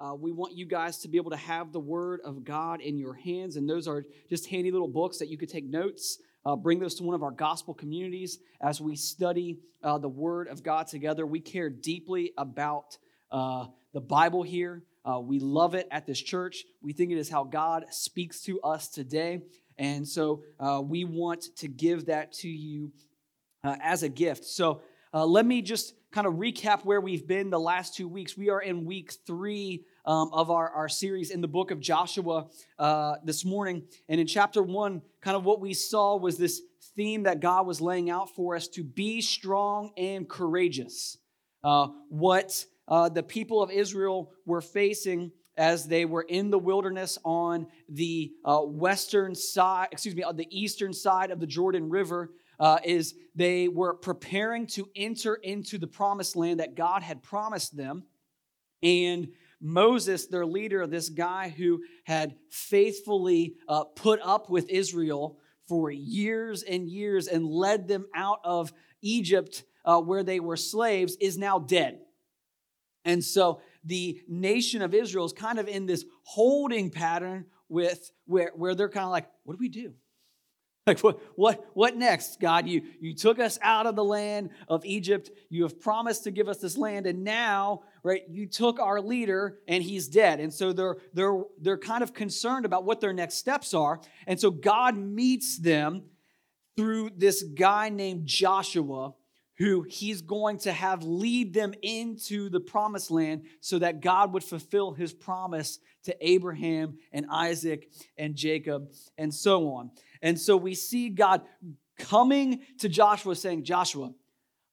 uh, we want you guys to be able to have the Word of God in your hands, and those are just handy little books that you could take notes. Uh, bring those to one of our gospel communities as we study uh, the Word of God together. We care deeply about uh, the Bible here. Uh, we love it at this church. We think it is how God speaks to us today. And so uh, we want to give that to you as a gift. So let me just kind of recap where we've been the last two weeks. We are in week three um, of our, our series in the book of Joshua uh, this morning. And in chapter one, kind of what we saw was this theme that God was laying out for us to be strong and courageous. Uh, what uh, the people of Israel were facing as they were in the wilderness on the uh, western side, excuse me, on the eastern side of the Jordan River, uh, is they were preparing to enter into the promised land that God had promised them. And Moses, their leader, this guy who had faithfully uh, put up with Israel for years and years and led them out of Egypt uh, where they were slaves, is now dead. And so the nation of Israel is kind of in this holding pattern with where, where they're kind of like, what do we do? Like what, what, what next, God? You, you took us out of the land of Egypt. You have promised to give us this land, and now, right, you took our leader and he's dead. And so they're they're they're kind of concerned about what their next steps are. And so God meets them through this guy named Joshua who he's going to have lead them into the promised land so that God would fulfill his promise to Abraham and Isaac and Jacob and so on. And so we see God coming to Joshua saying, Joshua,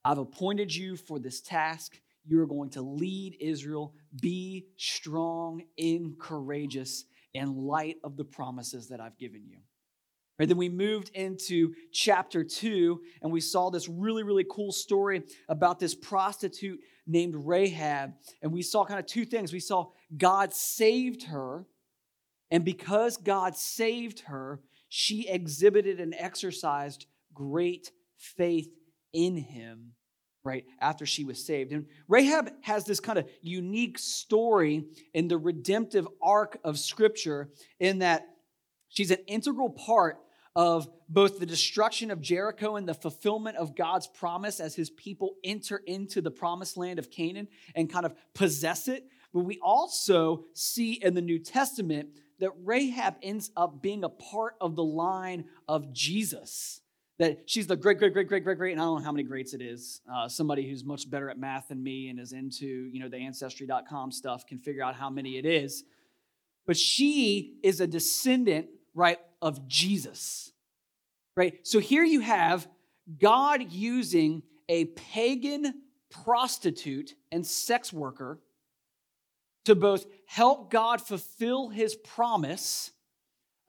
I've appointed you for this task. You're going to lead Israel. Be strong and courageous in light of the promises that I've given you. Right, then we moved into chapter two, and we saw this really, really cool story about this prostitute named Rahab. And we saw kind of two things. We saw God saved her, and because God saved her, she exhibited and exercised great faith in him right after she was saved and rahab has this kind of unique story in the redemptive arc of scripture in that she's an integral part of both the destruction of Jericho and the fulfillment of God's promise as his people enter into the promised land of Canaan and kind of possess it. But we also see in the New Testament that Rahab ends up being a part of the line of Jesus. That she's the great, great, great, great, great, great, and I don't know how many greats it is. Uh, somebody who's much better at math than me and is into, you know, the ancestry.com stuff can figure out how many it is. But she is a descendant right, of Jesus, right? So here you have God using a pagan prostitute and sex worker to both help God fulfill his promise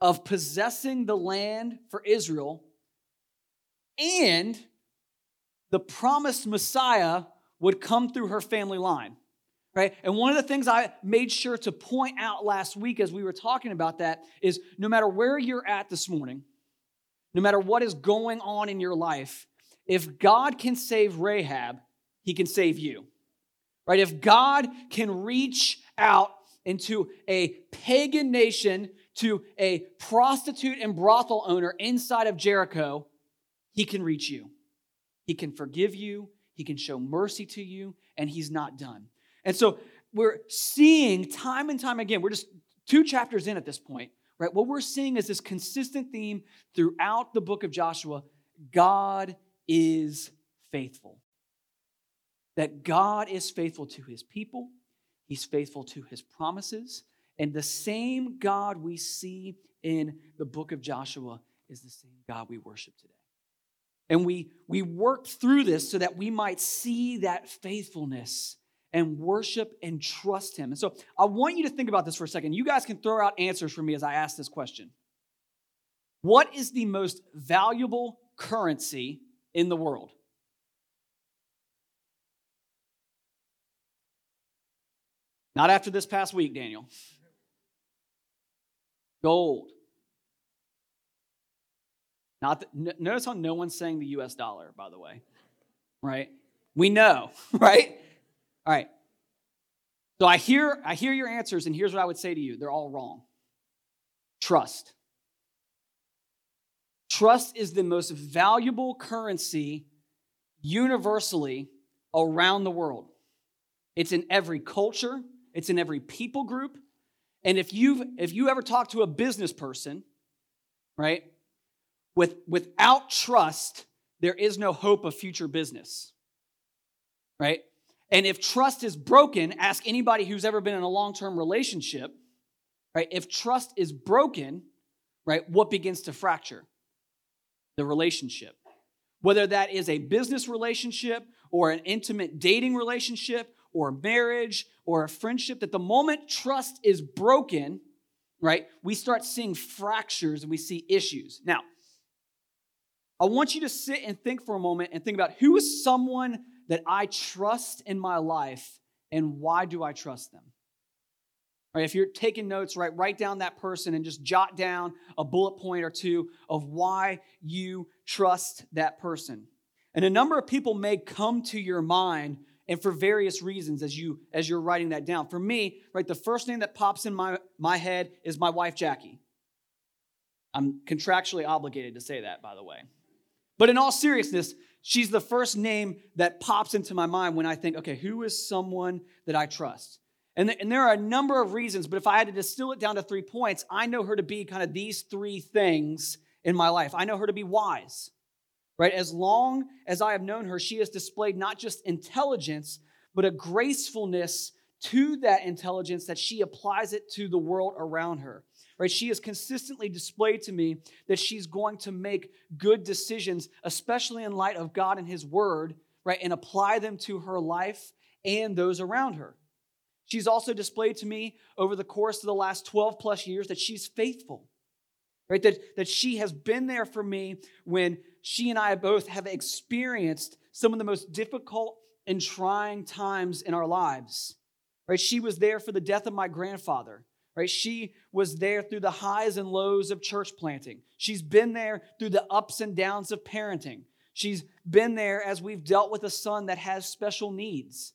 of possessing the land for Israel and the promised Messiah would come through her family line right? And one of the things I made sure to point out last week as we were talking about that is no matter where you're at this morning, no matter what is going on in your life, if God can save Rahab, he can save you. Right? If God can reach out into a pagan nation to a prostitute and brothel owner inside of Jericho, he can reach you. He can forgive you, he can show mercy to you, and he's not done. And so we're seeing time and time again, we're just two chapters in at this point, right? What we're seeing is this consistent theme throughout the book of Joshua God is faithful. That God is faithful to his people, he's faithful to his promises, and the same God we see in the book of Joshua is the same God we worship today. And we, we work through this so that we might see that faithfulness and worship and trust Him. And so I want you to think about this for a second. You guys can throw out answers for me as I ask this question What is the most valuable currency in the world? Not after this past week, Daniel. Gold. Not notice how no one's saying the US dollar, by the way, right? We know, right? All right. So I hear, I hear your answers, and here's what I would say to you they're all wrong. Trust. Trust is the most valuable currency universally around the world. It's in every culture, it's in every people group. And if you've if you ever talk to a business person, right, with without trust, there is no hope of future business. Right? And if trust is broken, ask anybody who's ever been in a long-term relationship, right? If trust is broken, right, what begins to fracture? The relationship. Whether that is a business relationship or an intimate dating relationship or marriage or a friendship, that the moment trust is broken, right, we start seeing fractures and we see issues. Now, I want you to sit and think for a moment and think about who is someone that I trust in my life and why do I trust them? Right, if you're taking notes, right, write down that person and just jot down a bullet point or two of why you trust that person. And a number of people may come to your mind and for various reasons as you as you're writing that down. For me, right, the first thing that pops in my, my head is my wife Jackie. I'm contractually obligated to say that, by the way. But in all seriousness, she's the first name that pops into my mind when I think, okay, who is someone that I trust? And, th- and there are a number of reasons, but if I had to distill it down to three points, I know her to be kind of these three things in my life. I know her to be wise, right? As long as I have known her, she has displayed not just intelligence, but a gracefulness to that intelligence that she applies it to the world around her right? She has consistently displayed to me that she's going to make good decisions, especially in light of God and His Word, right? And apply them to her life and those around her. She's also displayed to me over the course of the last 12 plus years that she's faithful, right? That, that she has been there for me when she and I both have experienced some of the most difficult and trying times in our lives, right? She was there for the death of my grandfather right? She was there through the highs and lows of church planting. She's been there through the ups and downs of parenting. She's been there as we've dealt with a son that has special needs.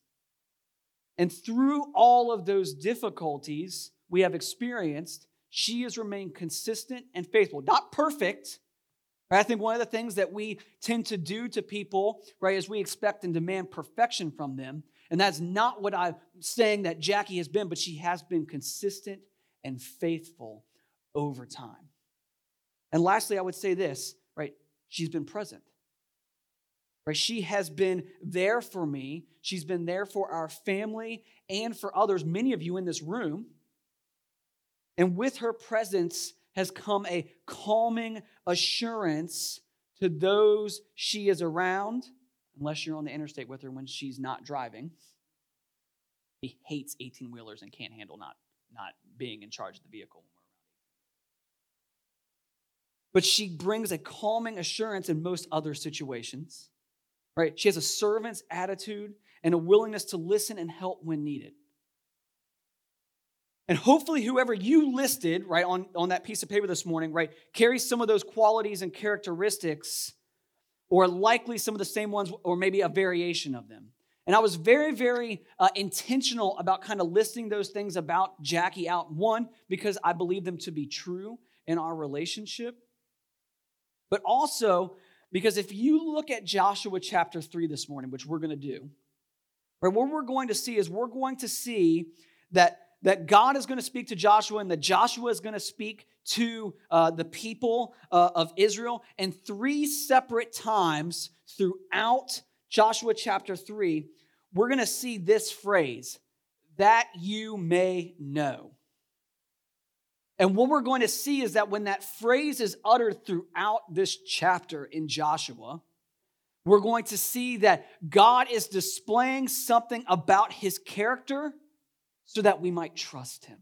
And through all of those difficulties we have experienced, she has remained consistent and faithful. Not perfect. Right? I think one of the things that we tend to do to people, right, is we expect and demand perfection from them. And that's not what I'm saying that Jackie has been, but she has been consistent and faithful over time. And lastly, I would say this, right? She's been present. Right? She has been there for me. She's been there for our family and for others, many of you in this room. And with her presence has come a calming assurance to those she is around, unless you're on the interstate with her when she's not driving. He hates 18 wheelers and can't handle not not being in charge of the vehicle. But she brings a calming assurance in most other situations, right? She has a servant's attitude and a willingness to listen and help when needed. And hopefully, whoever you listed, right, on, on that piece of paper this morning, right, carries some of those qualities and characteristics, or likely some of the same ones, or maybe a variation of them. And I was very, very uh, intentional about kind of listing those things about Jackie out. One, because I believe them to be true in our relationship. But also, because if you look at Joshua chapter 3 this morning, which we're going to do, right, what we're going to see is we're going to see that, that God is going to speak to Joshua and that Joshua is going to speak to uh, the people uh, of Israel. And three separate times throughout Joshua chapter 3, we're going to see this phrase, that you may know. And what we're going to see is that when that phrase is uttered throughout this chapter in Joshua, we're going to see that God is displaying something about his character so that we might trust him.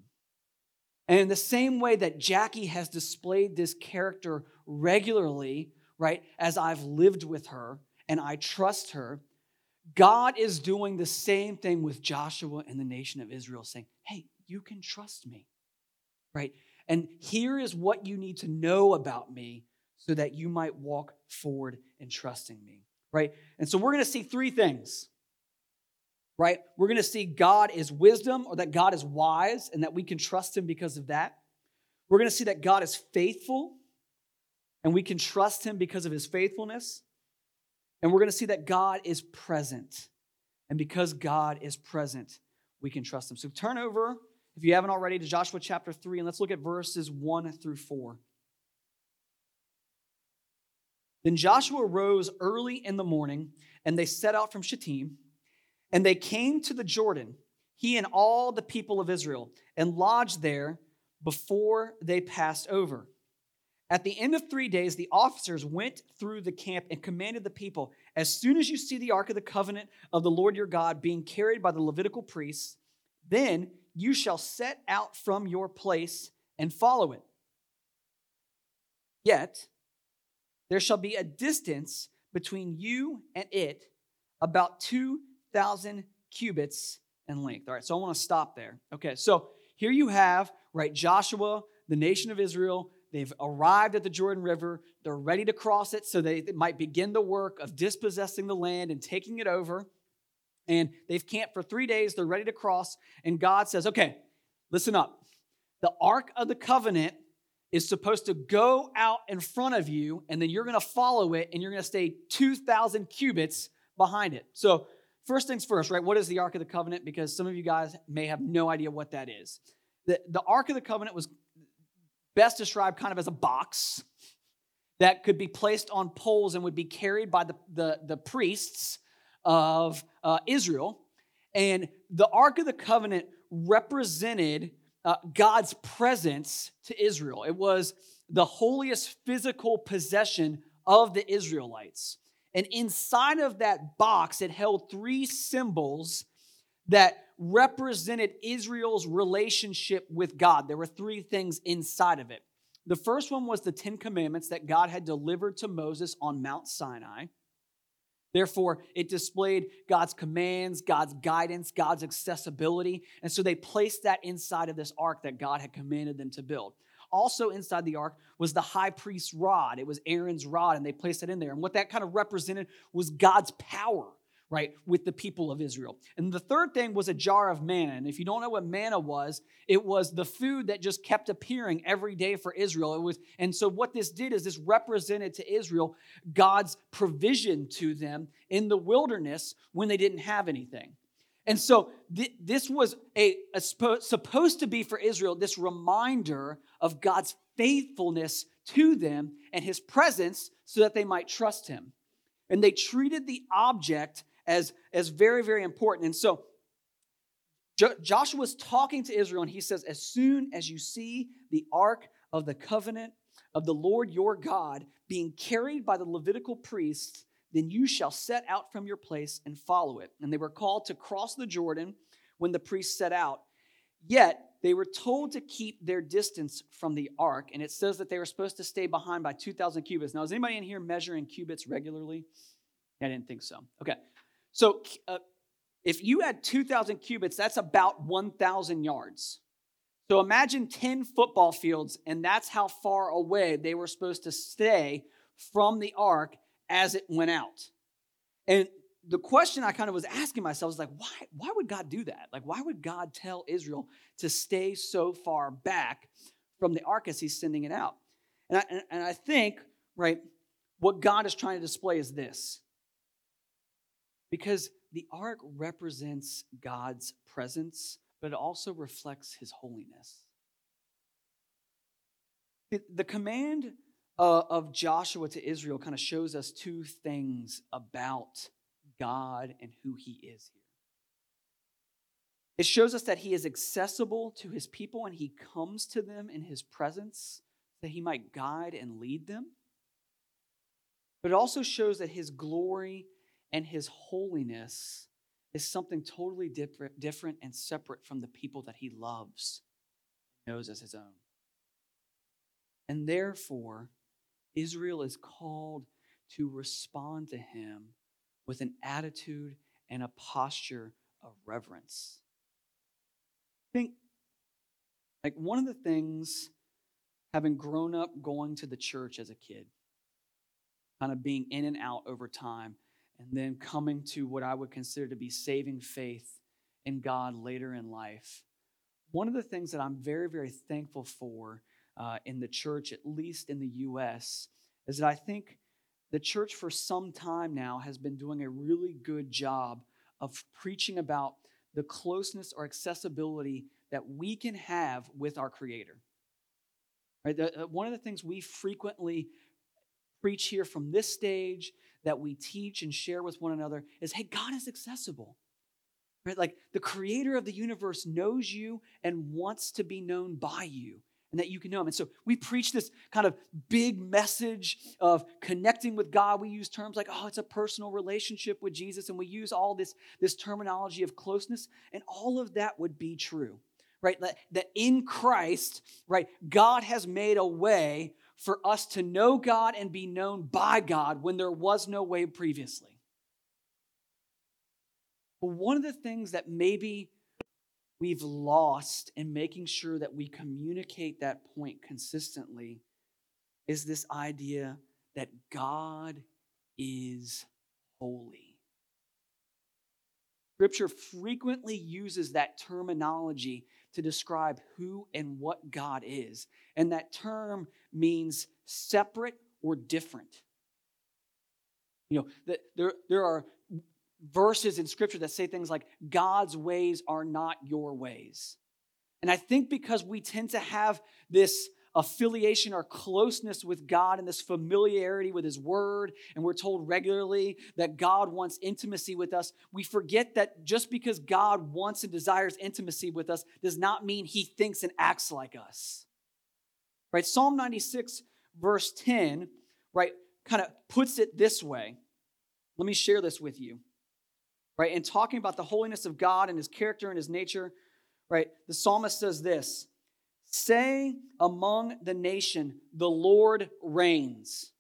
And in the same way that Jackie has displayed this character regularly, right, as I've lived with her, and I trust her, God is doing the same thing with Joshua and the nation of Israel, saying, Hey, you can trust me, right? And here is what you need to know about me so that you might walk forward in trusting me, right? And so we're going to see three things. Right? We're going to see God is wisdom or that God is wise and that we can trust him because of that. We're going to see that God is faithful and we can trust him because of his faithfulness. And we're going to see that God is present. And because God is present, we can trust him. So turn over, if you haven't already, to Joshua chapter 3, and let's look at verses 1 through 4. Then Joshua rose early in the morning, and they set out from Shittim, and they came to the Jordan, he and all the people of Israel, and lodged there before they passed over. At the end of three days, the officers went through the camp and commanded the people As soon as you see the ark of the covenant of the Lord your God being carried by the Levitical priests, then you shall set out from your place and follow it. Yet there shall be a distance between you and it, about 2,000 cubits in length. All right, so I want to stop there. Okay, so here you have, right, Joshua, the nation of Israel, They've arrived at the Jordan River. They're ready to cross it so they might begin the work of dispossessing the land and taking it over. And they've camped for three days. They're ready to cross. And God says, okay, listen up. The Ark of the Covenant is supposed to go out in front of you, and then you're going to follow it, and you're going to stay 2,000 cubits behind it. So, first things first, right? What is the Ark of the Covenant? Because some of you guys may have no idea what that is. The, the Ark of the Covenant was best described kind of as a box that could be placed on poles and would be carried by the, the, the priests of uh, Israel. And the Ark of the Covenant represented uh, God's presence to Israel. It was the holiest physical possession of the Israelites. And inside of that box, it held three symbols that represented Israel's relationship with God. There were three things inside of it. The first one was the Ten Commandments that God had delivered to Moses on Mount Sinai. Therefore, it displayed God's commands, God's guidance, God's accessibility. And so they placed that inside of this ark that God had commanded them to build. Also, inside the ark was the high priest's rod. It was Aaron's rod, and they placed it in there. And what that kind of represented was God's power right, with the people of Israel. And the third thing was a jar of manna. And if you don't know what manna was, it was the food that just kept appearing every day for Israel. It was, and so what this did is this represented to Israel God's provision to them in the wilderness when they didn't have anything. And so th- this was a, a sp- supposed to be for Israel this reminder of God's faithfulness to them and his presence so that they might trust him. And they treated the object as, as very, very important. And so jo- Joshua's talking to Israel, and he says, As soon as you see the ark of the covenant of the Lord your God being carried by the Levitical priests, then you shall set out from your place and follow it. And they were called to cross the Jordan when the priests set out. Yet they were told to keep their distance from the ark, and it says that they were supposed to stay behind by 2,000 cubits. Now, is anybody in here measuring cubits regularly? I didn't think so. Okay. So uh, if you had 2,000 cubits, that's about 1,000 yards. So imagine 10 football fields, and that's how far away they were supposed to stay from the ark as it went out. And the question I kind of was asking myself is like, why, why would God do that? Like, why would God tell Israel to stay so far back from the ark as he's sending it out? And I, and I think, right, what God is trying to display is this because the ark represents God's presence, but it also reflects his holiness. The command uh, of Joshua to Israel kind of shows us two things about God and who he is here. It shows us that he is accessible to his people and he comes to them in his presence that he might guide and lead them. But it also shows that his glory and his holiness is something totally different, different and separate from the people that he loves, knows as his own. And therefore, Israel is called to respond to him with an attitude and a posture of reverence. I think, like, one of the things, having grown up going to the church as a kid, kind of being in and out over time, and then coming to what I would consider to be saving faith in God later in life. One of the things that I'm very, very thankful for uh, in the church, at least in the U.S., is that I think the church for some time now has been doing a really good job of preaching about the closeness or accessibility that we can have with our Creator. Right? The, uh, one of the things we frequently preach here from this stage that we teach and share with one another is hey, God is accessible. Right? Like the creator of the universe knows you and wants to be known by you and that you can know him. And so we preach this kind of big message of connecting with God. We use terms like, oh, it's a personal relationship with Jesus, and we use all this, this terminology of closeness, and all of that would be true. Right? That, that in Christ, right, God has made a way for us to know God and be known by God when there was no way previously. But one of the things that maybe we've lost in making sure that we communicate that point consistently is this idea that God is holy. Scripture frequently uses that terminology to describe who and what God is. And that term means separate or different. You know, there, there are verses in scripture that say things like, God's ways are not your ways. And I think because we tend to have this affiliation or closeness with God and this familiarity with His Word, and we're told regularly that God wants intimacy with us, we forget that just because God wants and desires intimacy with us does not mean He thinks and acts like us. Right? Psalm 96, verse 10, right, kind of puts it this way. Let me share this with you right? And talking about the holiness of God and his character and his nature, right? The psalmist says this Say among the nation, the Lord reigns.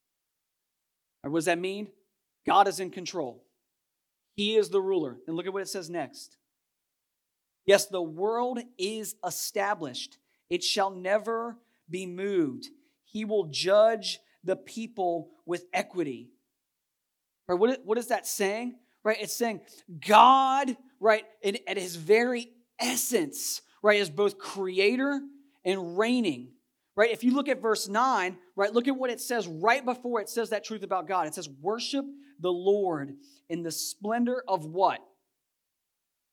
what does that mean? God is in control. He is the ruler. And look at what it says next. Yes, the world is established, it shall never be moved. He will judge the people with equity. Right, what, what is that saying? Right? It's saying God, right, in, at his very essence, right, is both creator and reigning. Right? If you look at verse 9, right, look at what it says right before it says that truth about God. It says, Worship the Lord in the splendor of what?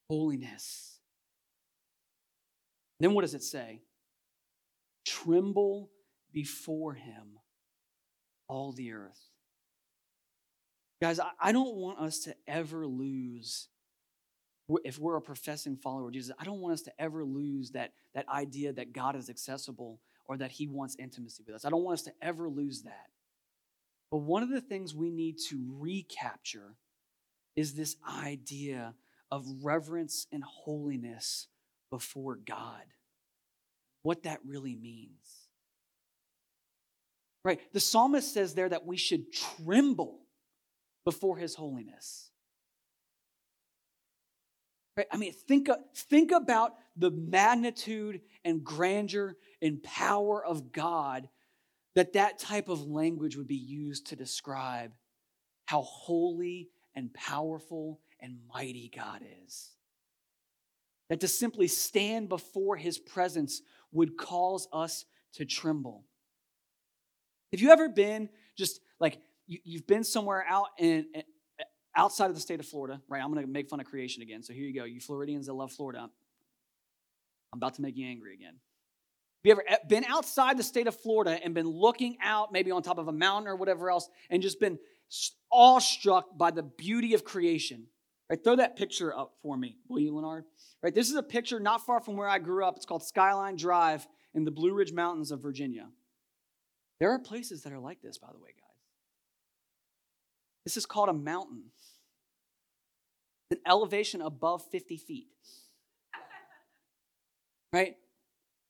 Holiness. Then what does it say? Tremble before him, all the earth. Guys, I don't want us to ever lose, if we're a professing follower of Jesus, I don't want us to ever lose that, that idea that God is accessible or that he wants intimacy with us. I don't want us to ever lose that. But one of the things we need to recapture is this idea of reverence and holiness before God. What that really means. Right? The psalmist says there that we should tremble before his holiness. Right? I mean, think, uh, think about the magnitude and grandeur and power of God that that type of language would be used to describe how holy and powerful and mighty God is. That to simply stand before his presence would cause us to tremble. Have you ever been just like you, have been somewhere out in, outside of the state of Florida, right? I'm going to make fun of creation again. So here you go, you Floridians that love Florida. I'm about to make you angry again. Have you ever eh, been outside the state of Florida and been looking out, maybe on top of a mountain or whatever else, and just been awestruck by the beauty of creation? Right, throw that picture up for me, will you, Leonard? Right, this is a picture not far from where I grew up. It's called Skyline Drive in the Blue Ridge Mountains of Virginia. There are places that are like this, by the way, guys. This is called a mountain, an elevation above 50 feet. Right?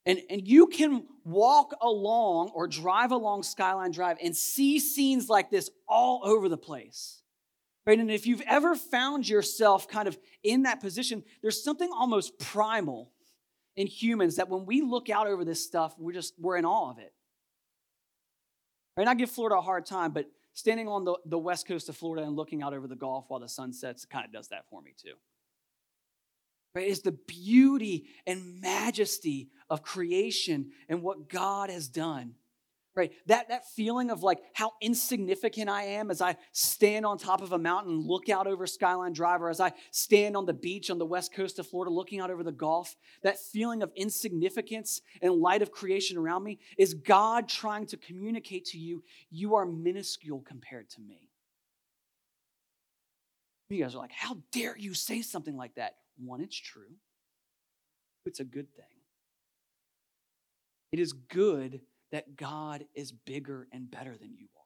And, and you can walk along or drive along Skyline Drive and see scenes like this all over the place. Right? And if you've ever found yourself kind of in that position, there's something almost primal in humans that when we look out over this stuff, we're just we're in awe of it. Right? And I give Florida a hard time, but standing on the, the west coast of Florida and looking out over the Gulf while the sun sets kind of does that for me too. Right? It's the beauty and majesty of creation and what God has done right? That that feeling of like how insignificant i am as i stand on top of a mountain look out over skyline drive or as i stand on the beach on the west coast of florida looking out over the gulf that feeling of insignificance in light of creation around me is god trying to communicate to you you are minuscule compared to me. You guys are like how dare you say something like that? One it's true. It's a good thing. It is good that God is bigger and better than you are.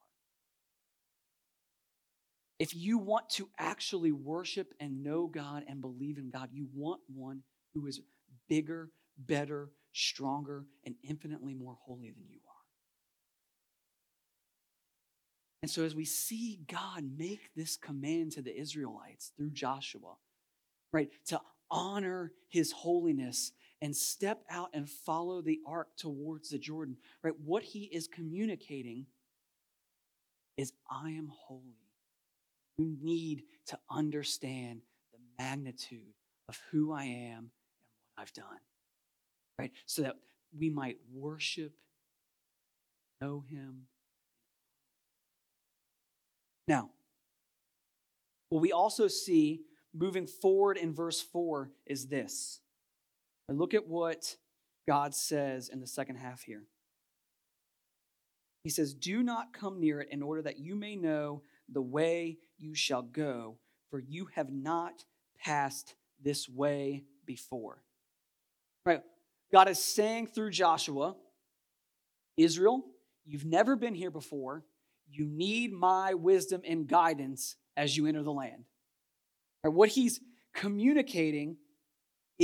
If you want to actually worship and know God and believe in God, you want one who is bigger, better, stronger, and infinitely more holy than you are. And so, as we see God make this command to the Israelites through Joshua, right, to honor his holiness and step out and follow the ark towards the Jordan, right? What he is communicating is I am holy. You need to understand the magnitude of who I am and what I've done, right? So that we might worship, know him. Now, what we also see moving forward in verse 4 is this and look at what God says in the second half here. He says, Do not come near it in order that you may know the way you shall go, for you have not passed this way before. Right? God is saying through Joshua, Israel, you've never been here before. You need my wisdom and guidance as you enter the land. Right? What he's communicating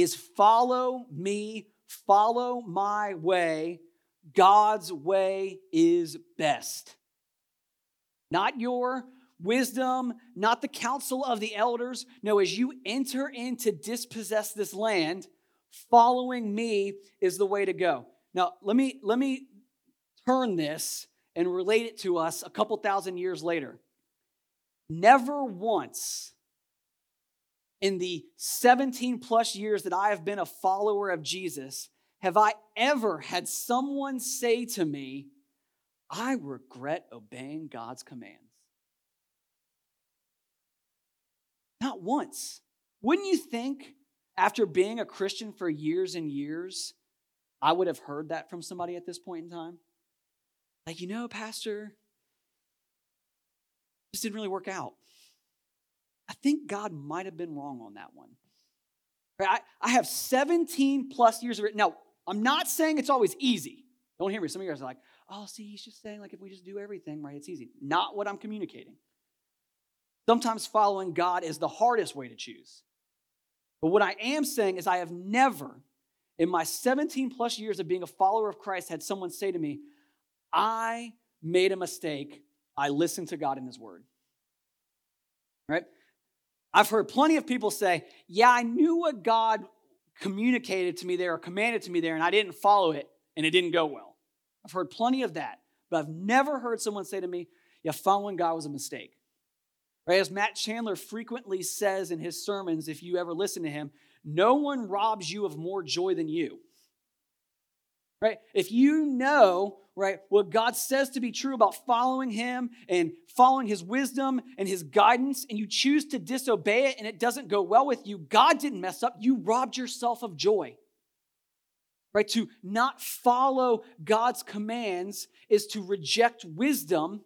is follow me, follow my way. God's way is best. Not your wisdom, not the counsel of the elders. No, as you enter in to dispossess this land, following me is the way to go. Now, let me let me turn this and relate it to us a couple thousand years later. Never once in the 17 plus years that I have been a follower of Jesus, have I ever had someone say to me, I regret obeying God's commands? Not once. Wouldn't you think, after being a Christian for years and years, I would have heard that from somebody at this point in time? Like, you know, Pastor, this didn't really work out. I think God might have been wrong on that one. I, I have 17 plus years of it. Now, I'm not saying it's always easy. Don't hear me. Some of you guys are like, oh, see, he's just saying, like, if we just do everything right, it's easy. Not what I'm communicating. Sometimes following God is the hardest way to choose. But what I am saying is, I have never, in my 17 plus years of being a follower of Christ, had someone say to me, I made a mistake. I listened to God in His Word. Right? I've heard plenty of people say, Yeah, I knew what God communicated to me there or commanded to me there, and I didn't follow it, and it didn't go well. I've heard plenty of that, but I've never heard someone say to me, Yeah, following God was a mistake. Right? As Matt Chandler frequently says in his sermons, if you ever listen to him, no one robs you of more joy than you. Right? If you know right? What God says to be true about following Him and following His wisdom and His guidance, and you choose to disobey it and it doesn't go well with you, God didn't mess up. You robbed yourself of joy. Right? To not follow God's commands is to reject wisdom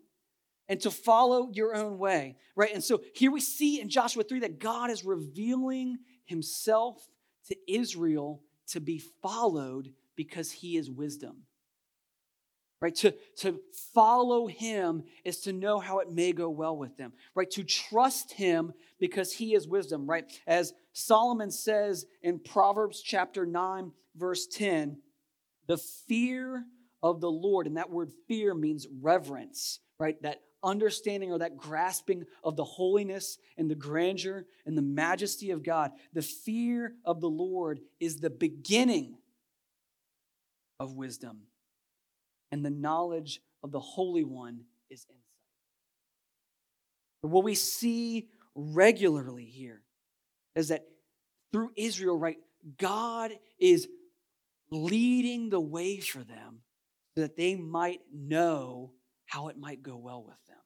and to follow your own way. Right? And so here we see in Joshua 3 that God is revealing Himself to Israel to be followed because He is wisdom right? To, to follow him is to know how it may go well with them, right? To trust him because he is wisdom, right? As Solomon says in Proverbs chapter 9, verse 10, the fear of the Lord, and that word fear means reverence, right? That understanding or that grasping of the holiness and the grandeur and the majesty of God. The fear of the Lord is the beginning of wisdom and the knowledge of the Holy One is insight. What we see regularly here is that through Israel, right, God is leading the way for them so that they might know how it might go well with them.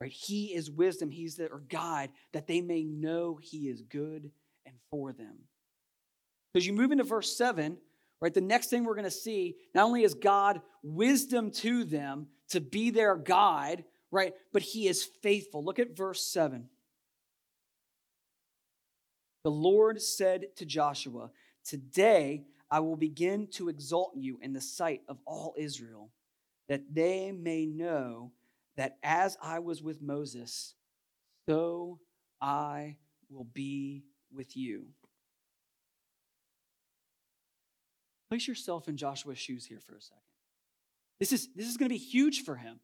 Right? He is wisdom, he's their guide that they may know he is good and for them. As you move into verse 7, right, the next thing we're going to see, not only is God wisdom to them to be their guide, right, but he is faithful. Look at verse 7. The Lord said to Joshua, Today I will begin to exalt you in the sight of all Israel, that they may know that as I was with Moses, so I will be with you. Place yourself in Joshua's shoes here for a second. This is, this is going to be huge for him.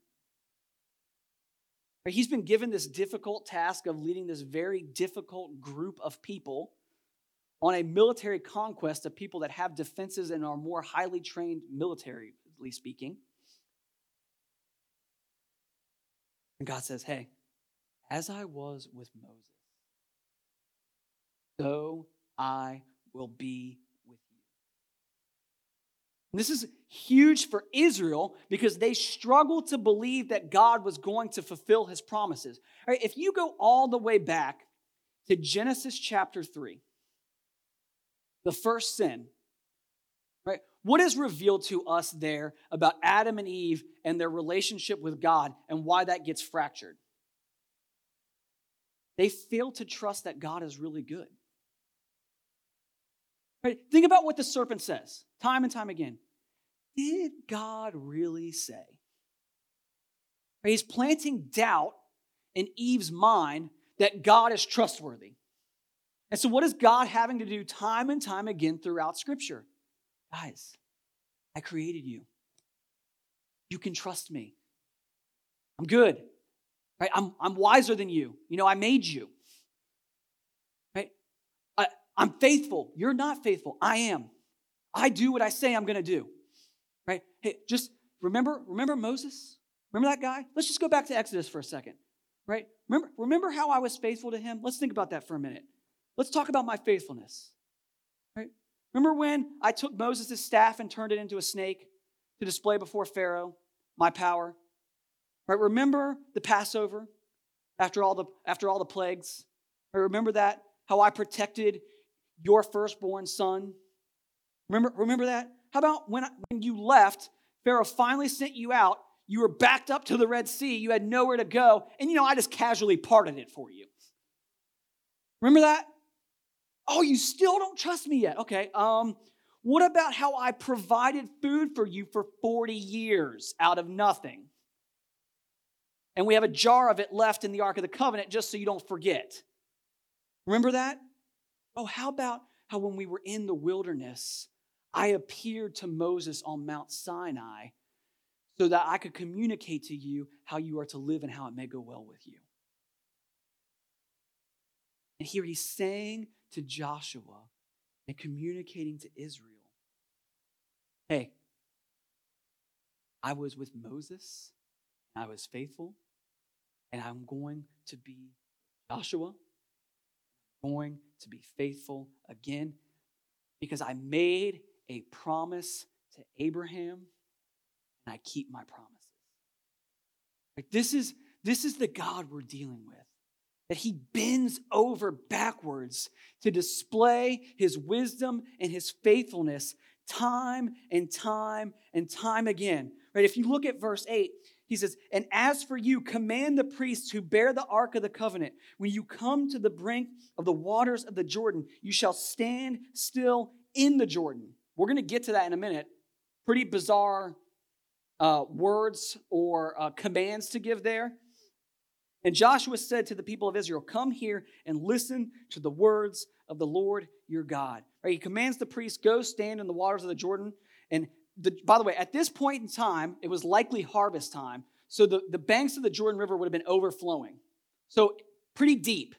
He's been given this difficult task of leading this very difficult group of people on a military conquest of people that have defenses and are more highly trained militarily speaking. And God says, Hey, as I was with Moses, so I will be. And this is huge for Israel because they struggled to believe that God was going to fulfill his promises. If you go all the way back to Genesis chapter 3, the first sin, right? What is revealed to us there about Adam and Eve and their relationship with God and why that gets fractured? They fail to trust that God is really good. Right? Think about what the serpent says time and time again. Did God really say? Right? He's planting doubt in Eve's mind that God is trustworthy. And so, what is God having to do time and time again throughout Scripture? Guys, I created you. You can trust me. I'm good. Right? I'm, I'm wiser than you. You know, I made you. I'm faithful. You're not faithful. I am. I do what I say I'm going to do. Right? Hey, just remember, remember Moses? Remember that guy? Let's just go back to Exodus for a second. Right? Remember, remember how I was faithful to him? Let's think about that for a minute. Let's talk about my faithfulness. Right? Remember when I took Moses' staff and turned it into a snake to display before Pharaoh my power? Right? Remember the Passover after all the after all the plagues? Right? Remember that how I protected your firstborn son? Remember remember that? How about when when you left, Pharaoh finally sent you out, you were backed up to the Red Sea, you had nowhere to go, and you know I just casually parted it for you. Remember that? Oh, you still don't trust me yet. Okay. Um, what about how I provided food for you for 40 years out of nothing? And we have a jar of it left in the Ark of the Covenant just so you don't forget. Remember that? Oh, how about how when we were in the wilderness, I appeared to Moses on Mount Sinai so that I could communicate to you how you are to live and how it may go well with you. And here he's saying to Joshua and communicating to Israel hey, I was with Moses, I was faithful, and I'm going to be Joshua, going to be faithful again because I made a promise to Abraham and I keep my promises. Like this is this is the God we're dealing with that he bends over backwards to display his wisdom and his faithfulness time and time and time again. Right? If you look at verse 8, he says, And as for you, command the priests who bear the ark of the covenant, when you come to the brink of the waters of the Jordan, you shall stand still in the Jordan. We're going to get to that in a minute. Pretty bizarre uh, words or uh, commands to give there. And Joshua said to the people of Israel, Come here and listen to the words of the Lord your God. Right? He commands the priests, Go stand in the waters of the Jordan. And the, by the way, at this point in time, it was likely harvest time. So the, the banks of the Jordan River would have been overflowing. So pretty deep.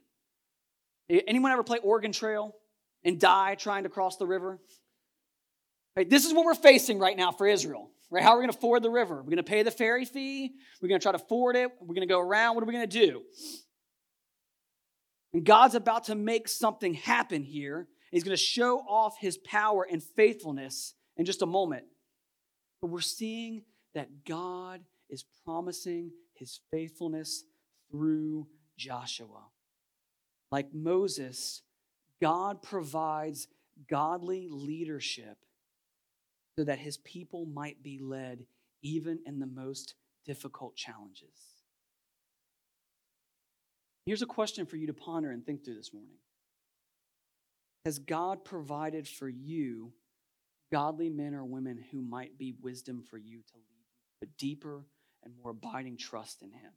Anyone ever play Oregon Trail and die trying to cross the river? Right, this is what we're facing right now for Israel. Right? How are we going to ford the river? We're going to pay the ferry fee. We're going to try to ford it. We're going to go around. What are we going to do? And God's about to make something happen here. He's going to show off his power and faithfulness in just a moment. But we're seeing that God is promising his faithfulness through Joshua. Like Moses, God provides godly leadership so that his people might be led even in the most difficult challenges. Here's a question for you to ponder and think through this morning Has God provided for you godly men or women who might be wisdom for you to lead you to a deeper and more abiding trust in Him?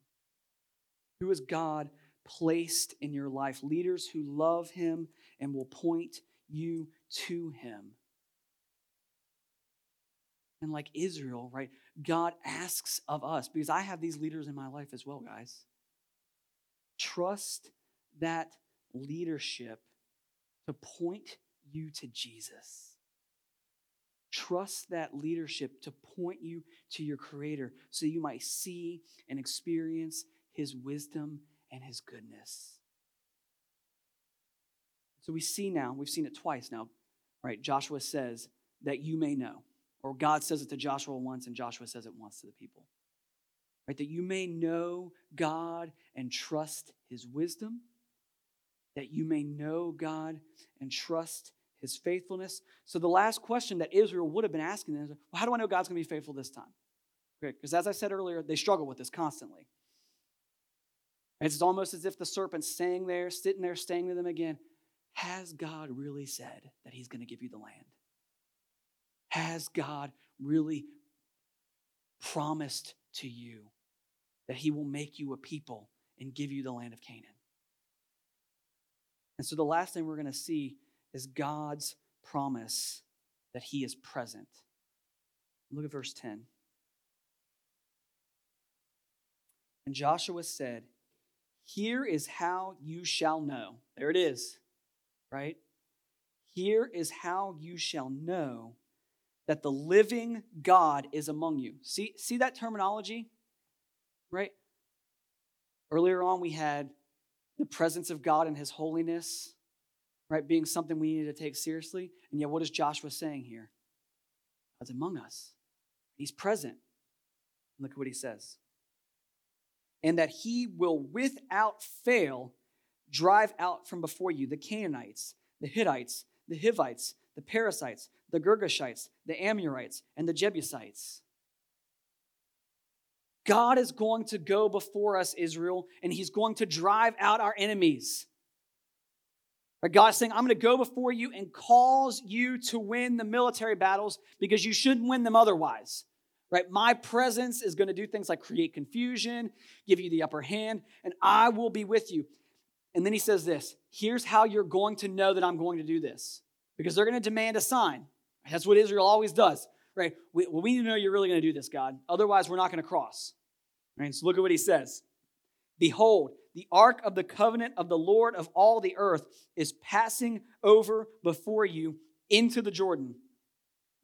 Who has God placed in your life? Leaders who love Him and will point you to Him. And like Israel, right, God asks of us, because I have these leaders in my life as well, guys. Trust that leadership to point you to Jesus. Trust that leadership to point you to your Creator so you might see and experience His wisdom and His goodness. So we see now, we've seen it twice now, right? Joshua says that you may know. Or God says it to Joshua once, and Joshua says it once to the people. Right? That you may know God and trust his wisdom, that you may know God and trust his faithfulness. So the last question that Israel would have been asking is, well, how do I know God's going to be faithful this time? Because as I said earlier, they struggle with this constantly. It's almost as if the serpent's staying there, sitting there, staying to them again. Has God really said that he's going to give you the land? Has God really promised to you that he will make you a people and give you the land of Canaan? And so the last thing we're going to see is God's promise that he is present. Look at verse 10. And Joshua said, Here is how you shall know. There it is, right? Here is how you shall know that the living God is among you. See, see that terminology? Right? Earlier on, we had the presence of God and his holiness, right, being something we needed to take seriously. And yet, what is Joshua saying here? God's among us, he's present. Look at what he says. And that he will without fail drive out from before you the Canaanites, the Hittites, the Hivites, the Perizzites, the Girgashites, the Amorites, and the Jebusites. God is going to go before us, Israel, and He's going to drive out our enemies. God is saying, I'm going to go before you and cause you to win the military battles because you shouldn't win them otherwise. Right? My presence is going to do things like create confusion, give you the upper hand, and I will be with you. And then he says this here's how you're going to know that I'm going to do this because they're going to demand a sign. That's what Israel always does, right? We, well, we need to know you're really going to do this, God. Otherwise, we're not going to cross. Right? So look at what he says. Behold, the ark of the covenant of the Lord of all the earth is passing over before you into the Jordan.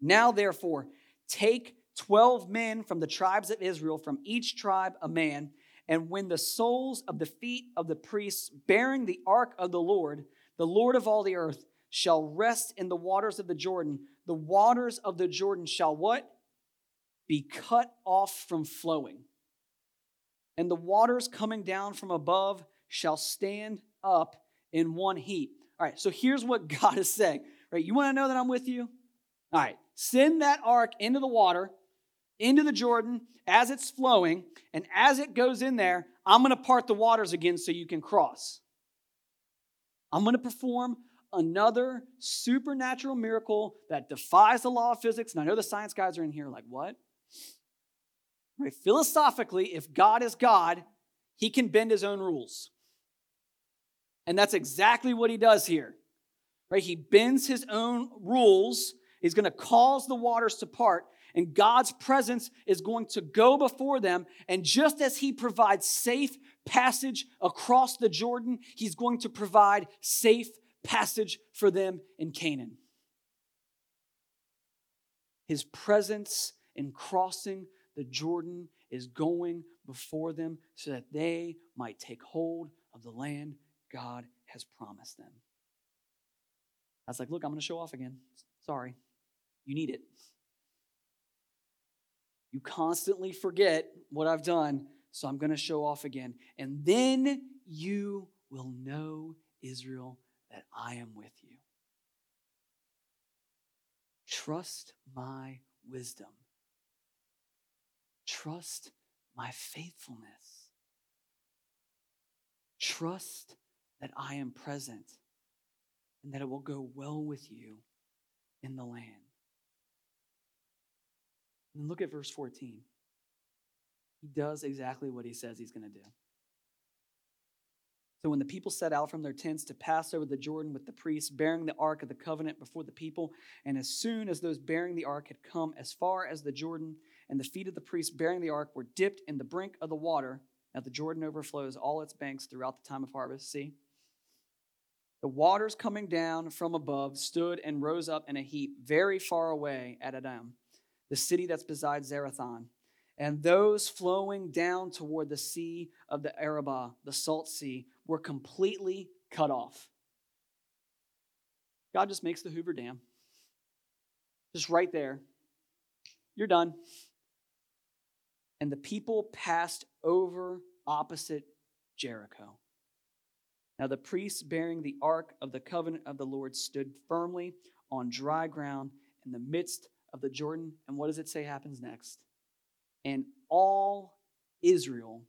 Now, therefore, take 12 men from the tribes of Israel, from each tribe a man, and when the soles of the feet of the priests bearing the ark of the Lord, the Lord of all the earth, shall rest in the waters of the Jordan, the waters of the Jordan shall what? Be cut off from flowing. And the waters coming down from above shall stand up in one heap. All right, so here's what God is saying. Right, you want to know that I'm with you? All right, send that ark into the water, into the Jordan as it's flowing, and as it goes in there, I'm going to part the waters again so you can cross. I'm going to perform another supernatural miracle that defies the law of physics. And I know the science guys are in here like, what? Right? Philosophically, if God is God, he can bend his own rules. And that's exactly what he does here. Right? He bends his own rules. He's going to cause the waters to part, and God's presence is going to go before them. And just as he provides safe passage across the Jordan, he's going to provide safe passage for them in Canaan. His presence in crossing the Jordan is going before them so that they might take hold of the land God has promised them. I was like, look, I'm going to show off again. Sorry. You need it. You constantly forget what I've done, so I'm going to show off again. And then you will know, Israel, that I am with you. Trust my wisdom. Trust my faithfulness. Trust that I am present and that it will go well with you in the land. And look at verse 14. He does exactly what he says he's going to do. So when the people set out from their tents to pass over the Jordan with the priests bearing the ark of the covenant before the people, and as soon as those bearing the ark had come as far as the Jordan, and the feet of the priests bearing the ark were dipped in the brink of the water, now the Jordan overflows all its banks throughout the time of harvest. See? The waters coming down from above stood and rose up in a heap very far away at Adam, the city that's beside Zarethan. And those flowing down toward the sea of the Arabah, the salt sea, were completely cut off. God just makes the Hoover Dam. Just right there. You're done. And the people passed over opposite Jericho. Now the priests bearing the ark of the covenant of the Lord stood firmly on dry ground in the midst of the Jordan. And what does it say happens next? And all Israel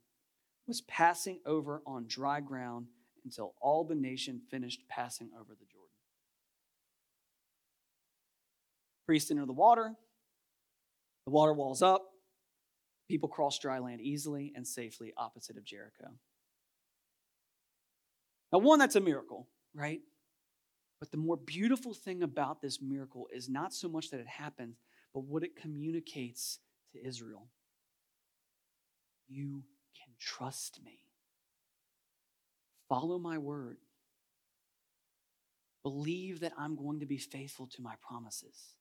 was passing over on dry ground until all the nation finished passing over the Jordan. Priests enter the water, the water walls up, people cross dry land easily and safely opposite of Jericho. Now, one, that's a miracle, right? But the more beautiful thing about this miracle is not so much that it happens, but what it communicates to Israel. You can trust me. Follow my word. Believe that I'm going to be faithful to my promises.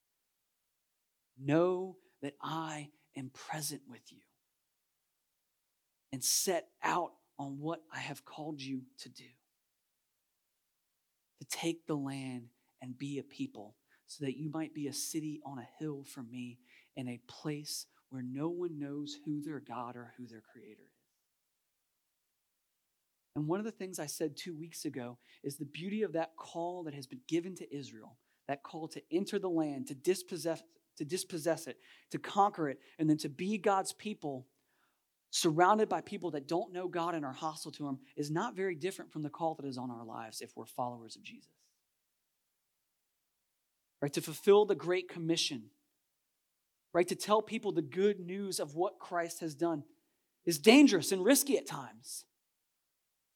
Know that I am present with you. And set out on what I have called you to do to take the land and be a people, so that you might be a city on a hill for me in a place where no one knows who their God or who their Creator is. And one of the things I said two weeks ago is the beauty of that call that has been given to Israel, that call to enter the land, to dispossess, to dispossess it, to conquer it, and then to be God's people surrounded by people that don't know God and are hostile to Him, is not very different from the call that is on our lives if we're followers of Jesus. Right? To fulfill the Great Commission, right? To tell people the good news of what Christ has done is dangerous and risky at times.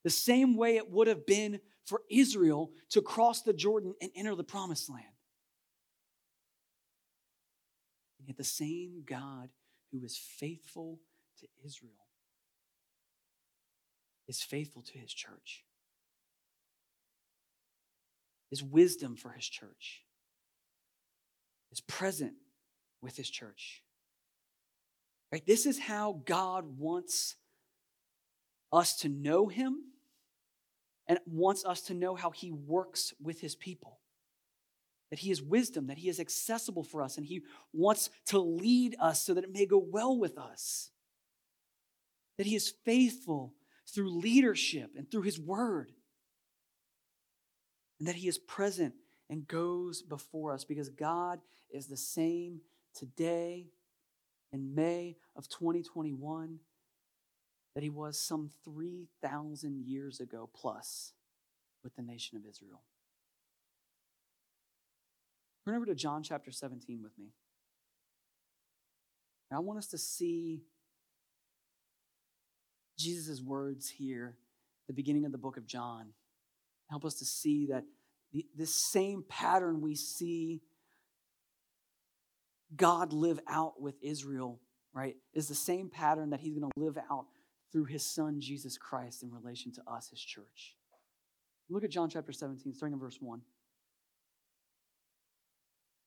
The same way it would have been for Israel to cross the Jordan and enter the promised land. And yet, the same God who is faithful to Israel is faithful to his church. His wisdom for his church is present with his church. Right? This is how God wants us to know him and wants us to know how he works with his people. That he is wisdom, that he is accessible for us, and he wants to lead us so that it may go well with us that He is faithful through leadership and through His word, and that He is present and goes before us because God is the same today in May of 2021 that He was some 3,000 years ago plus with the nation of Israel. Turn over to John chapter 17 with me. I want us to see Jesus' words here, the beginning of the book of John, help us to see that the, this same pattern we see God live out with Israel, right, is the same pattern that he's going to live out through his son, Jesus Christ, in relation to us, his church. Look at John chapter 17, starting in verse 1.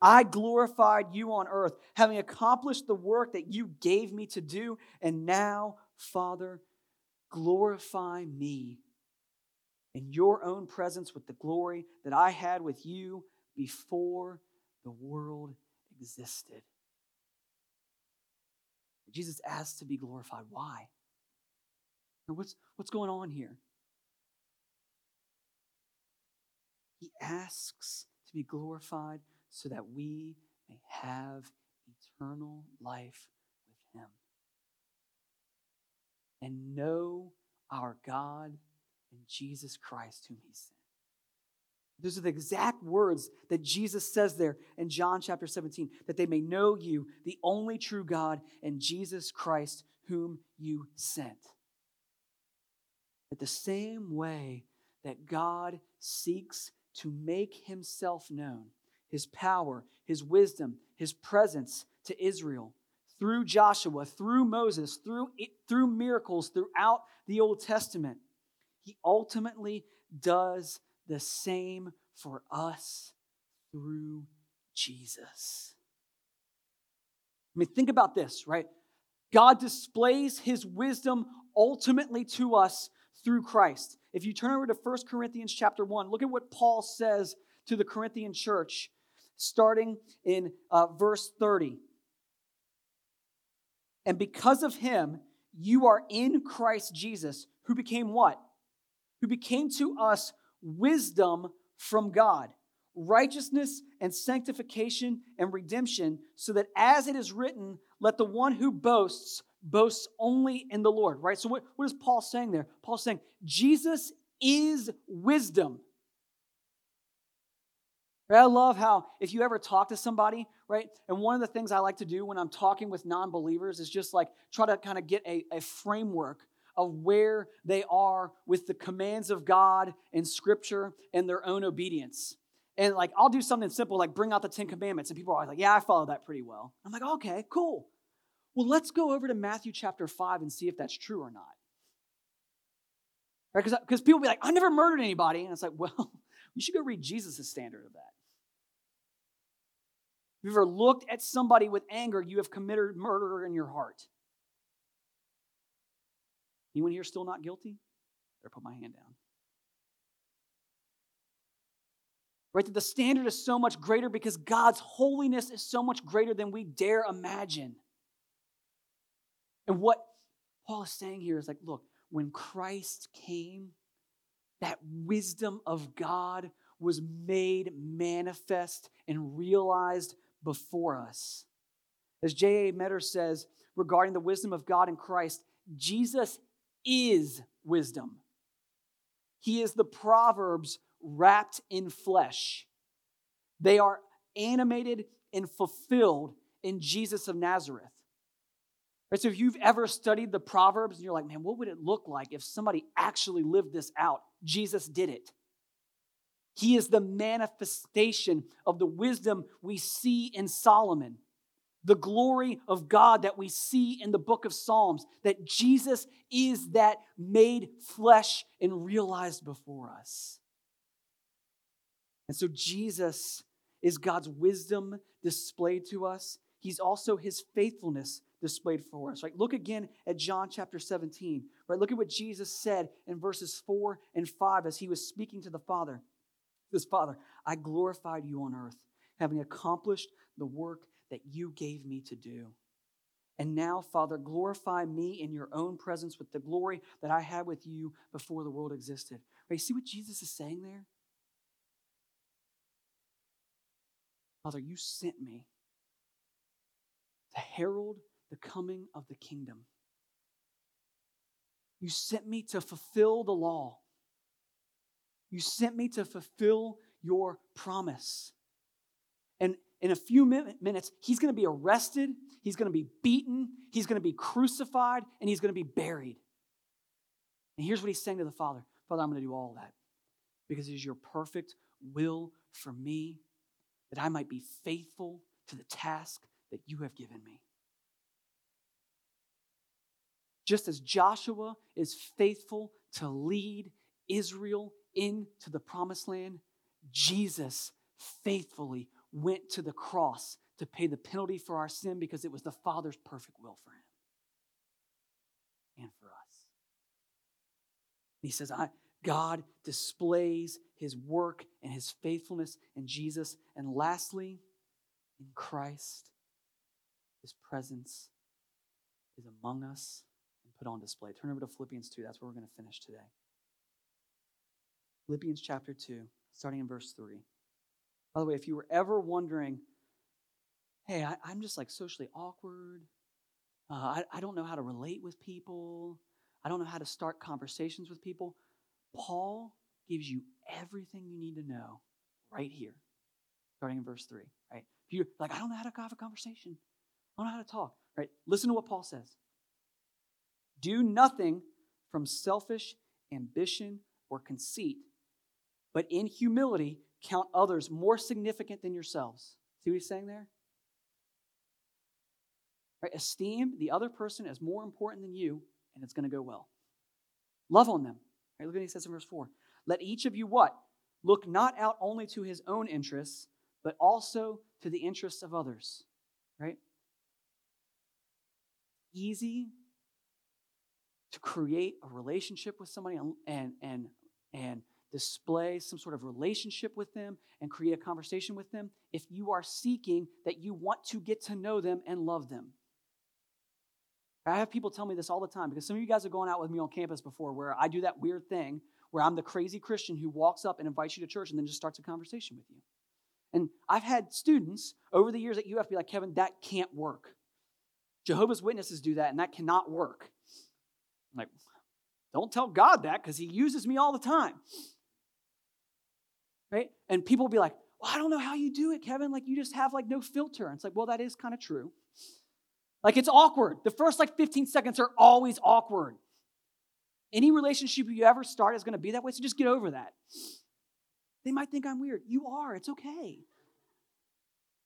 I glorified you on earth, having accomplished the work that you gave me to do. And now, Father, glorify me in your own presence with the glory that I had with you before the world existed. Jesus asked to be glorified. Why? What's, what's going on here? He asks to be glorified so that we may have eternal life with Him and know our God and Jesus Christ, whom He sent. Those are the exact words that Jesus says there in John chapter 17 that they may know you, the only true God, and Jesus Christ, whom you sent. That the same way that God seeks to make himself known, his power, his wisdom, his presence to Israel through Joshua, through Moses, through, through miracles throughout the Old Testament. He ultimately does the same for us through Jesus. I mean, think about this, right? God displays his wisdom ultimately to us through Christ. If you turn over to 1 Corinthians chapter 1, look at what Paul says to the Corinthian church starting in uh, verse 30. And because of him, you are in Christ Jesus, who became what? Who became to us wisdom from God, righteousness and sanctification and redemption, so that as it is written, let the one who boasts boasts only in the Lord, right? So, what, what is Paul saying there? Paul's saying Jesus is wisdom. Right? I love how if you ever talk to somebody, right? And one of the things I like to do when I'm talking with non believers is just like try to kind of get a, a framework of where they are with the commands of God and Scripture and their own obedience. And like, I'll do something simple like bring out the Ten Commandments, and people are like, yeah, I follow that pretty well. I'm like, okay, cool. Well, let's go over to Matthew chapter 5 and see if that's true or not. Right? Because people be like, I never murdered anybody. And it's like, well, you should go read Jesus' standard of that. You've ever looked at somebody with anger, you have committed murder in your heart. Anyone here still not guilty? Better put my hand down. Right? That the standard is so much greater because God's holiness is so much greater than we dare imagine. And what Paul is saying here is like, look, when Christ came, that wisdom of God was made manifest and realized before us. As J.A. Medders says regarding the wisdom of God in Christ, Jesus is wisdom. He is the Proverbs wrapped in flesh. They are animated and fulfilled in Jesus of Nazareth. Right, so if you've ever studied the Proverbs and you're like, man, what would it look like if somebody actually lived this out? Jesus did it. He is the manifestation of the wisdom we see in Solomon, the glory of God that we see in the book of Psalms, that Jesus is that made flesh and realized before us. And so Jesus is God's wisdom displayed to us. He's also his faithfulness displayed for us. Right? Look again at John chapter 17. Right? Look at what Jesus said in verses 4 and 5 as he was speaking to the Father says, Father, I glorified you on earth, having accomplished the work that you gave me to do. And now, Father, glorify me in your own presence with the glory that I had with you before the world existed. Right, see what Jesus is saying there? Father, you sent me to herald the coming of the kingdom. You sent me to fulfill the law. You sent me to fulfill your promise. And in a few minutes, he's going to be arrested, he's going to be beaten, he's going to be crucified, and he's going to be buried. And here's what he's saying to the Father Father, I'm going to do all that because it is your perfect will for me that I might be faithful to the task that you have given me. Just as Joshua is faithful to lead Israel into the promised land, Jesus faithfully went to the cross to pay the penalty for our sin because it was the Father's perfect will for him and for us. he says, I, God displays his work and his faithfulness in Jesus. And lastly, in Christ, his presence is among us and put on display. Turn over to Philippians 2. That's where we're going to finish today. Philippians chapter 2, starting in verse 3. By the way, if you were ever wondering, hey, I, am just like socially awkward, uh, I, I don't know how to relate with people, I don't know how to start conversations with people, Paul gives you everything you need to know right here, starting in verse 3. Right? If you're like, I don't know how to have a conversation, I don't know how to talk, right? Listen to what Paul says. Do nothing from selfish ambition or conceit, but in humility count others more significant than yourselves. See what he's saying there? Right? Esteem the other person as more important than you, and it's going to go well. Love on them. Right? Look what he says in verse 4. Let each of you what? Look not out only to his own interests, but also to the interests of others. Right? Easy to create a relationship with somebody and, and, and, and display some sort of relationship with them and create a conversation with them if you are seeking that you want to get to know them and love them. I have people tell me this all the time because some of you guys have gone out with me on campus before where I do that weird thing where I'm the crazy Christian who walks up and invites you to church and then just starts a conversation with you. And I've had students over the years at UF be like, Kevin, that can't work. Jehovah's Witnesses do that and that cannot work. I'm like, don't tell God that because he uses me all the time. Right? And people will be like, well, I don't know how you do it, Kevin. Like, you just have like no filter. And it's like, well, that is kind of true. Like, it's awkward. The first like 15 seconds are always awkward. Any relationship you ever start is going to be that way, so just get over that. They might think I'm weird. You are. It's okay.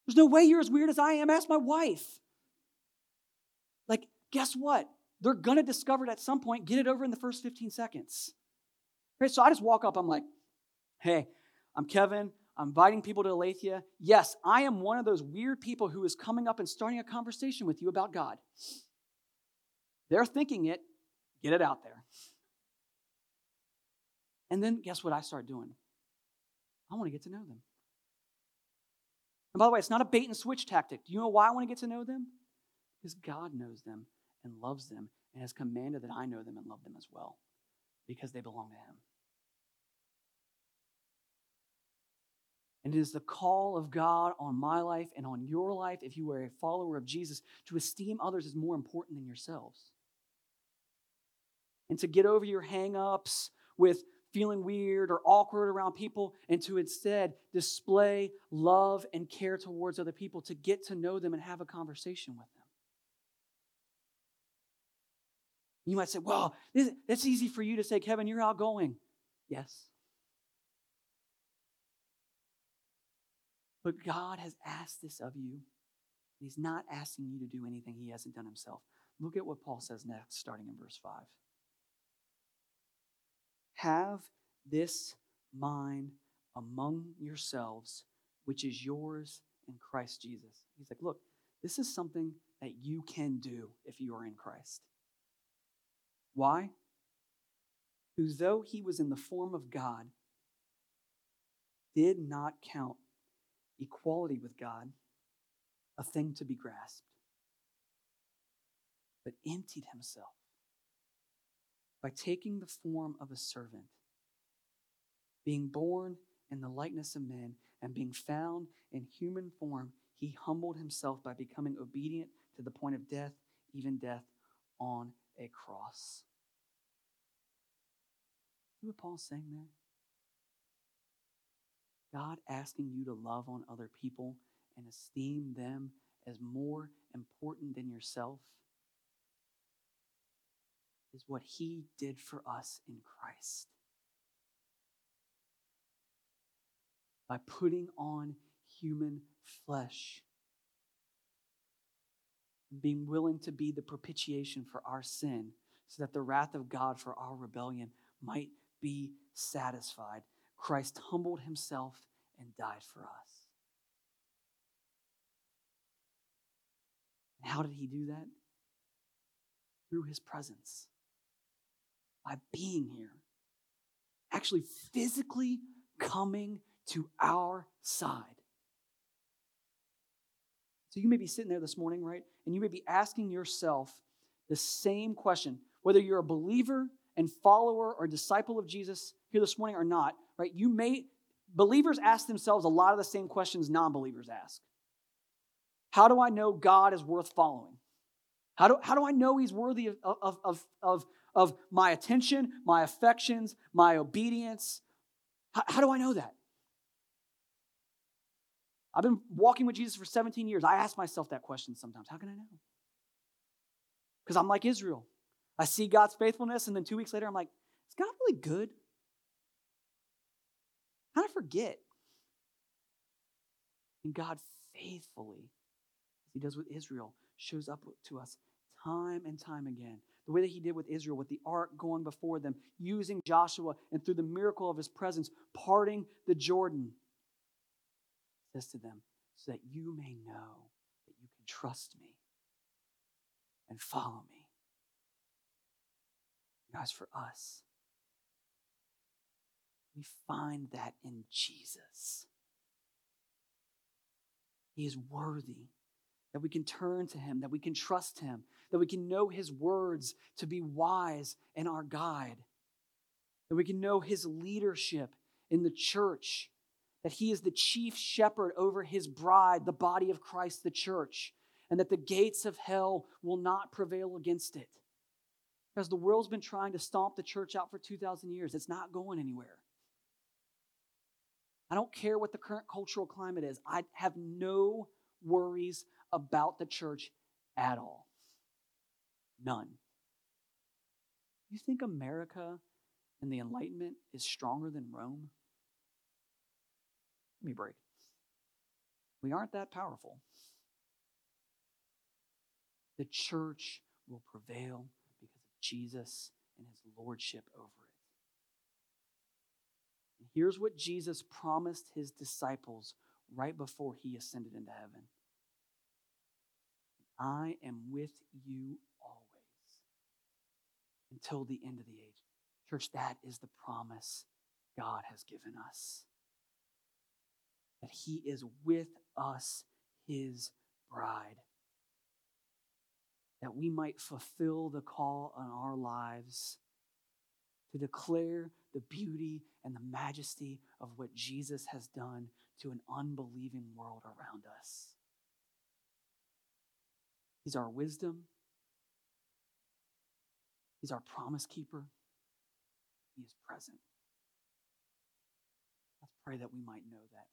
There's no way you're as weird as I am. Ask my wife. Like, guess what? They're going to discover it at some point. Get it over in the first 15 seconds. Right? So I just walk up. I'm like, hey, I'm Kevin. I'm inviting people to Aletheia. Yes, I am one of those weird people who is coming up and starting a conversation with you about God. They're thinking it, get it out there. And then guess what I start doing? I want to get to know them. And by the way, it's not a bait and switch tactic. Do you know why I want to get to know them? Because God knows them and loves them and has commanded that I know them and love them as well because they belong to Him. And it is the call of God on my life and on your life, if you are a follower of Jesus, to esteem others as more important than yourselves. And to get over your hang ups with feeling weird or awkward around people, and to instead display love and care towards other people, to get to know them and have a conversation with them. You might say, well, that's easy for you to say, Kevin, you're outgoing. Yes. But God has asked this of you. He's not asking you to do anything he hasn't done himself. Look at what Paul says next, starting in verse 5. Have this mind among yourselves, which is yours in Christ Jesus. He's like, look, this is something that you can do if you are in Christ. Why? Who, though he was in the form of God, did not count equality with God a thing to be grasped, but emptied himself by taking the form of a servant, being born in the likeness of men, and being found in human form, he humbled himself by becoming obedient to the point of death, even death on a cross. See what Paul's saying there? God asking you to love on other people and esteem them as more important than yourself is what he did for us in Christ. By putting on human flesh, being willing to be the propitiation for our sin, so that the wrath of God for our rebellion might be satisfied. Christ humbled himself and died for us. How did he do that? Through his presence by being here, actually physically coming to our side. So you may be sitting there this morning, right? And you may be asking yourself the same question, whether you're a believer and follower or disciple of Jesus here this morning or not, right? You may, believers ask themselves a lot of the same questions non believers ask. How do I know God is worth following? How do, how do I know He's worthy of, of, of, of, of my attention, my affections, my obedience? How, how do I know that? I've been walking with Jesus for 17 years. I ask myself that question sometimes. How can I know? Because I'm like Israel. I see God's faithfulness, and then two weeks later, I'm like, is God really good? How did I forget? And God faithfully, as He does with Israel, shows up to us time and time again the way that he did with Israel, with the ark going before them, using Joshua, and through the miracle of his presence, parting the Jordan, says to them, so that you may know that you can trust me and follow me. Guys, for us, we find that in Jesus. He is worthy that we can turn to Him, that we can trust Him, that we can know His words to be wise and our guide, that we can know His leadership in the church, that He is the chief shepherd over His bride, the body of Christ, the church, and that the gates of hell will not prevail against it. Because the world's been trying to stomp the church out for 2,000 years, it's not going anywhere. I don't care what the current cultural climate is. I have no worries about the church at all. None. You think America and the Enlightenment is stronger than Rome? Let me break. We aren't that powerful. The church will prevail Jesus and his lordship over it. And here's what Jesus promised his disciples right before he ascended into heaven I am with you always until the end of the age. Church, that is the promise God has given us. That He is with us, His bride. That we might fulfill the call on our lives to declare the beauty and the majesty of what Jesus has done to an unbelieving world around us. He's our wisdom. He's our promise keeper. He is present. Let's pray that we might know that.